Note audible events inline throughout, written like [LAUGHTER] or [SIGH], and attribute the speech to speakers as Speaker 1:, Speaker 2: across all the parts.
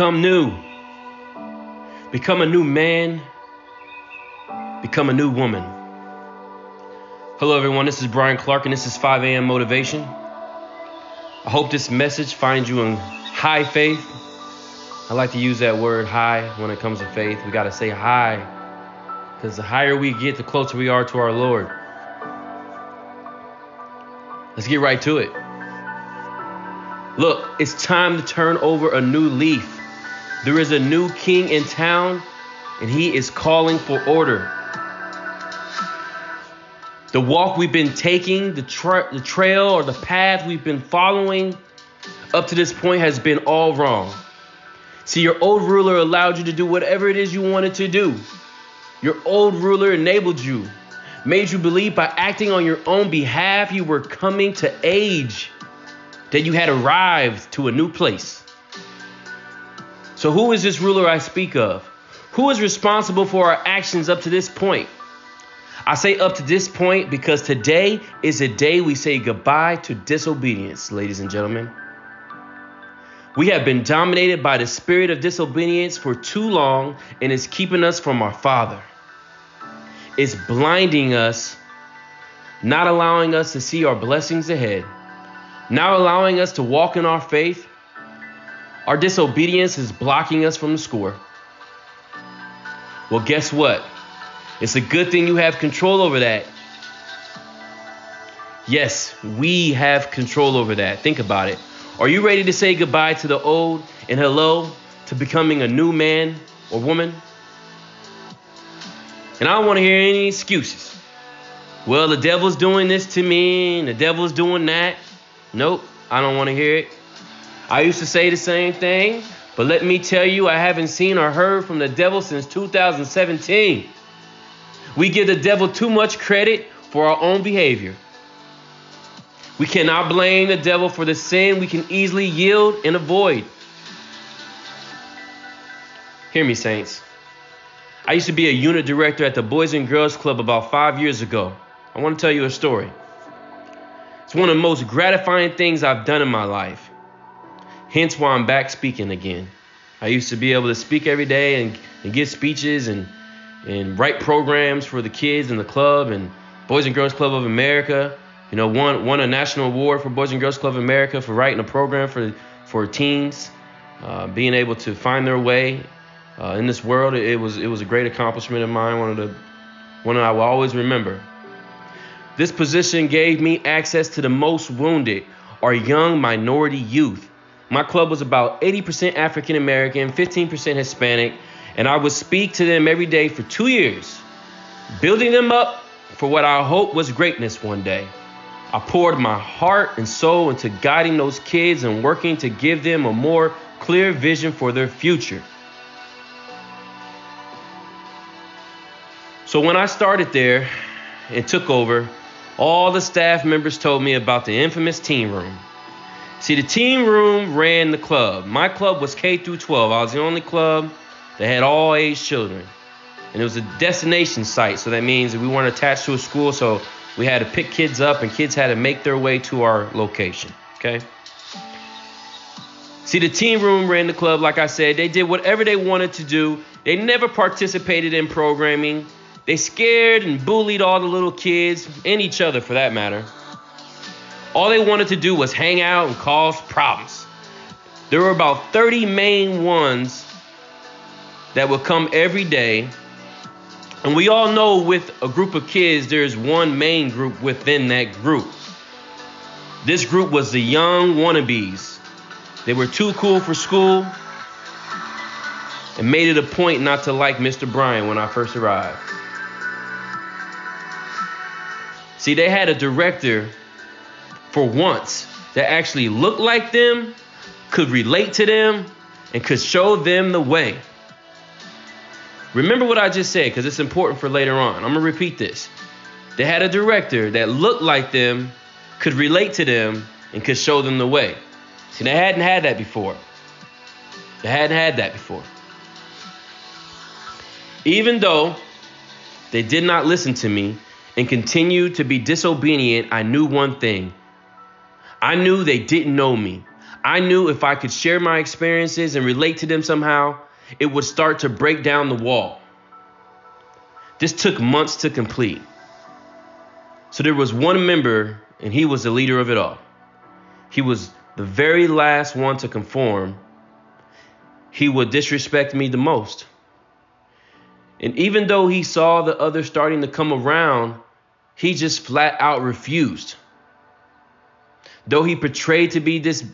Speaker 1: Become new. Become a new man. Become a new woman. Hello, everyone. This is Brian Clark, and this is 5 a.m. Motivation. I hope this message finds you in high faith. I like to use that word high when it comes to faith. We got to say high because the higher we get, the closer we are to our Lord. Let's get right to it. Look, it's time to turn over a new leaf. There is a new king in town, and he is calling for order. The walk we've been taking, the, tra- the trail or the path we've been following up to this point has been all wrong. See, your old ruler allowed you to do whatever it is you wanted to do. Your old ruler enabled you, made you believe by acting on your own behalf you were coming to age, that you had arrived to a new place. So, who is this ruler I speak of? Who is responsible for our actions up to this point? I say up to this point because today is a day we say goodbye to disobedience, ladies and gentlemen. We have been dominated by the spirit of disobedience for too long and it's keeping us from our Father. It's blinding us, not allowing us to see our blessings ahead, not allowing us to walk in our faith, our disobedience is blocking us from the score. Well, guess what? It's a good thing you have control over that. Yes, we have control over that. Think about it. Are you ready to say goodbye to the old and hello to becoming a new man or woman? And I don't want to hear any excuses. Well, the devil's doing this to me and the devil's doing that. Nope, I don't want to hear it. I used to say the same thing, but let me tell you, I haven't seen or heard from the devil since 2017. We give the devil too much credit for our own behavior. We cannot blame the devil for the sin we can easily yield and avoid. Hear me, saints. I used to be a unit director at the Boys and Girls Club about five years ago. I want to tell you a story. It's one of the most gratifying things I've done in my life. Hence why I'm back speaking again. I used to be able to speak every day and, and give speeches and, and write programs for the kids in the club and Boys and Girls Club of America. You know, won won a national award for Boys and Girls Club of America for writing a program for for teens, uh, being able to find their way uh, in this world. It was it was a great accomplishment of mine. One of the one I will always remember. This position gave me access to the most wounded, our young minority youth my club was about 80% African American, 15% Hispanic, and I would speak to them every day for two years, building them up for what I hoped was greatness one day. I poured my heart and soul into guiding those kids and working to give them a more clear vision for their future. So when I started there and took over, all the staff members told me about the infamous team room. See, the team room ran the club. My club was K through 12. I was the only club that had all age children. And it was a destination site, so that means that we weren't attached to a school, so we had to pick kids up and kids had to make their way to our location. Okay? See, the team room ran the club, like I said. They did whatever they wanted to do. They never participated in programming. They scared and bullied all the little kids and each other for that matter. All they wanted to do was hang out and cause problems. There were about 30 main ones that would come every day. And we all know with a group of kids, there's one main group within that group. This group was the young wannabes. They were too cool for school and made it a point not to like Mr. Brian when I first arrived. See, they had a director for once that actually looked like them, could relate to them, and could show them the way. Remember what I just said because it's important for later on. I'm going to repeat this. They had a director that looked like them, could relate to them, and could show them the way. See, they hadn't had that before. They hadn't had that before. Even though they did not listen to me and continued to be disobedient, I knew one thing I knew they didn't know me. I knew if I could share my experiences and relate to them somehow, it would start to break down the wall. This took months to complete. So there was one member, and he was the leader of it all. He was the very last one to conform. He would disrespect me the most. And even though he saw the others starting to come around, he just flat out refused. Though he portrayed to be this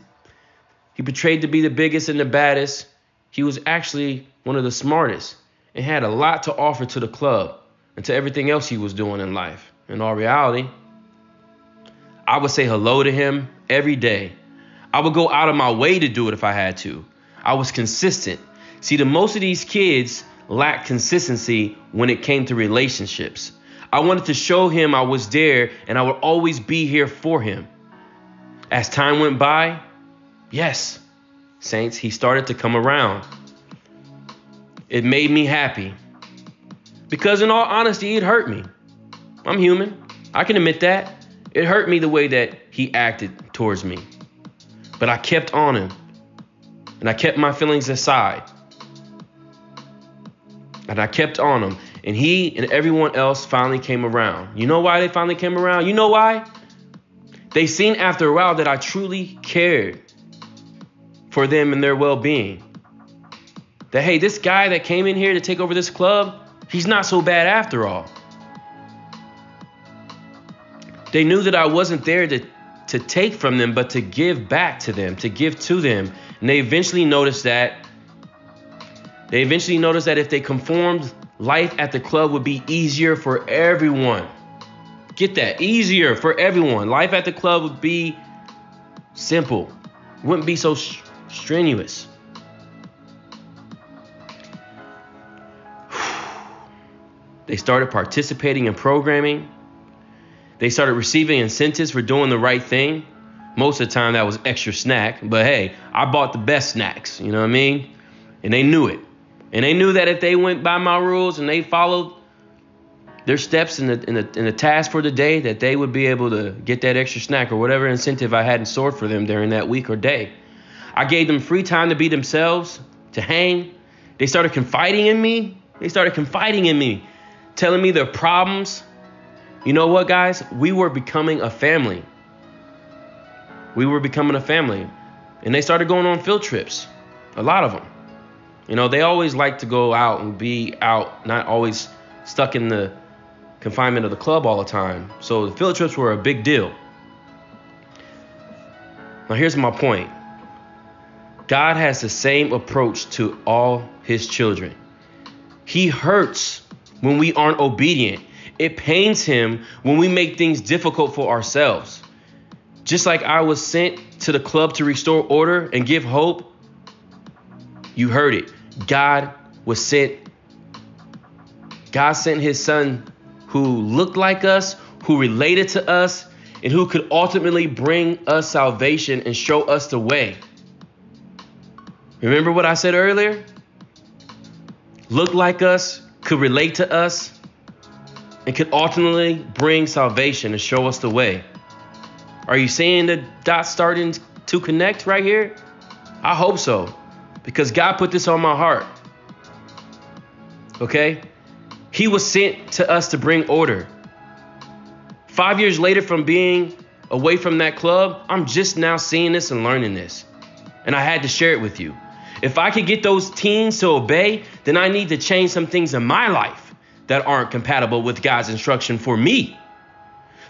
Speaker 1: he portrayed to be the biggest and the baddest, he was actually one of the smartest and had a lot to offer to the club and to everything else he was doing in life. In all reality, I would say hello to him every day. I would go out of my way to do it if I had to. I was consistent. See, the most of these kids lack consistency when it came to relationships. I wanted to show him I was there and I would always be here for him. As time went by, yes, saints, he started to come around. It made me happy. Because, in all honesty, it hurt me. I'm human. I can admit that. It hurt me the way that he acted towards me. But I kept on him. And I kept my feelings aside. And I kept on him. And he and everyone else finally came around. You know why they finally came around? You know why? They seen after a while that I truly cared for them and their well being. That, hey, this guy that came in here to take over this club, he's not so bad after all. They knew that I wasn't there to, to take from them, but to give back to them, to give to them. And they eventually noticed that they eventually noticed that if they conformed, life at the club would be easier for everyone. Get that, easier for everyone. Life at the club would be simple, wouldn't be so sh- strenuous. [SIGHS] They started participating in programming. They started receiving incentives for doing the right thing. Most of the time, that was extra snack. But hey, I bought the best snacks. You know what I mean? And they knew it. And they knew that if they went by my rules and they followed their steps in the, in the, in the task for the day, that they would be able to get that extra snack or whatever incentive I had in store for them during that week or day. I gave them free time to be themselves, to hang. They started confiding in me. They started confiding in me, telling me their problems. You know what, guys? We were becoming a family. We were becoming a family. And they started going on field trips, a lot of them. You know, they always like to go out and be out, not always stuck in the confinement of the club all the time. So the field trips were a big deal. Now, here's my point God has the same approach to all his children. He hurts when we aren't obedient, it pains him when we make things difficult for ourselves. Just like I was sent to the club to restore order and give hope, you heard it. God was sent. God sent his son who looked like us, who related to us, and who could ultimately bring us salvation and show us the way. Remember what I said earlier? Look like us, could relate to us, and could ultimately bring salvation and show us the way. Are you seeing the dots starting to connect right here? I hope so because God put this on my heart. Okay? He was sent to us to bring order. Five years later, from being away from that club, I'm just now seeing this and learning this. And I had to share it with you. If I could get those teens to obey, then I need to change some things in my life that aren't compatible with God's instruction for me.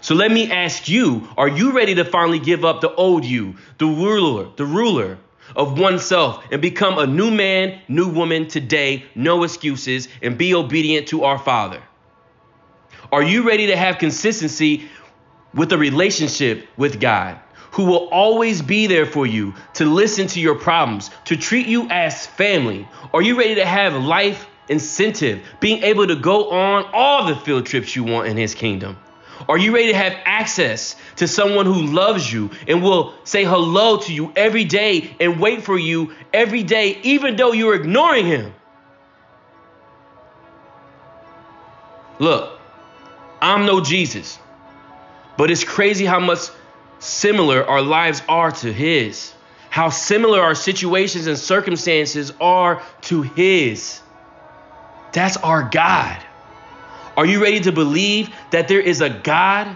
Speaker 1: So let me ask you, are you ready to finally give up the old you, the ruler, the ruler of oneself and become a new man, new woman today, no excuses, and be obedient to our Father? Are you ready to have consistency with a relationship with God? Who will always be there for you to listen to your problems, to treat you as family? Are you ready to have life incentive, being able to go on all the field trips you want in His kingdom? Are you ready to have access to someone who loves you and will say hello to you every day and wait for you every day, even though you're ignoring him? Look, I'm no Jesus, but it's crazy how much similar our lives are to his how similar our situations and circumstances are to His. That's our God. Are you ready to believe that there is a God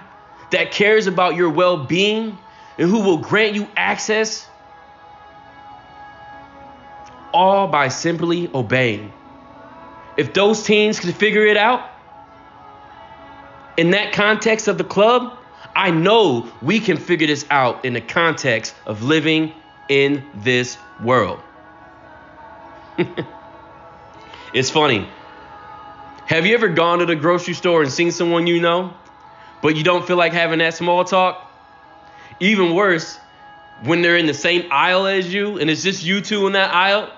Speaker 1: that cares about your well being and who will grant you access? All by simply obeying. If those teens could figure it out in that context of the club, I know we can figure this out in the context of living in this world. [LAUGHS] it's funny. Have you ever gone to the grocery store and seen someone you know, but you don't feel like having that small talk? Even worse, when they're in the same aisle as you and it's just you two in that aisle.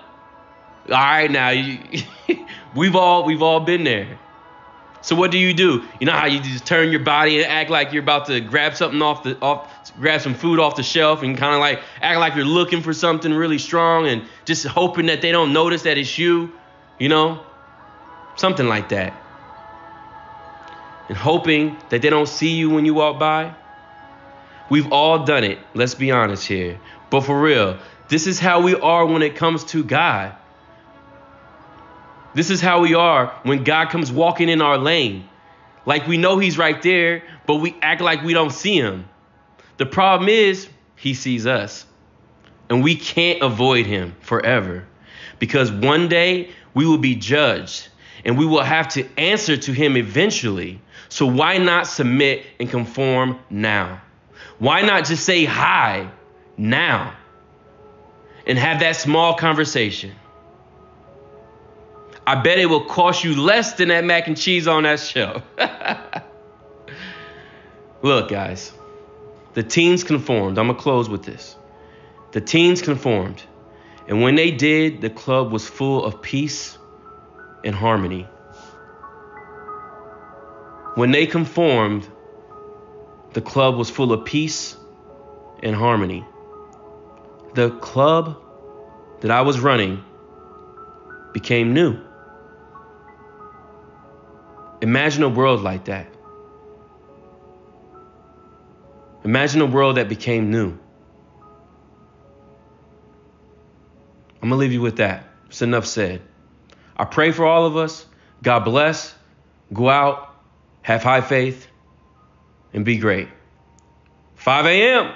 Speaker 1: All right, now you, [LAUGHS] we've all we've all been there. So what do you do? You know how you just turn your body and act like you're about to grab something off the off grab some food off the shelf and kind of like act like you're looking for something really strong and just hoping that they don't notice that it's you, you know? Something like that. And hoping that they don't see you when you walk by. We've all done it, let's be honest here. But for real, this is how we are when it comes to God. This is how we are when God comes walking in our lane. Like we know he's right there, but we act like we don't see him. The problem is, he sees us. And we can't avoid him forever. Because one day we will be judged and we will have to answer to him eventually. So why not submit and conform now? Why not just say hi now and have that small conversation? I bet it will cost you less than that mac and cheese on that shelf. [LAUGHS] Look, guys, the teens conformed. I'm going to close with this. The teens conformed. And when they did, the club was full of peace and harmony. When they conformed, the club was full of peace and harmony. The club that I was running became new. Imagine a world like that. Imagine a world that became new. I'm going to leave you with that. It's enough said. I pray for all of us. God bless. Go out, have high faith, and be great. 5 a.m.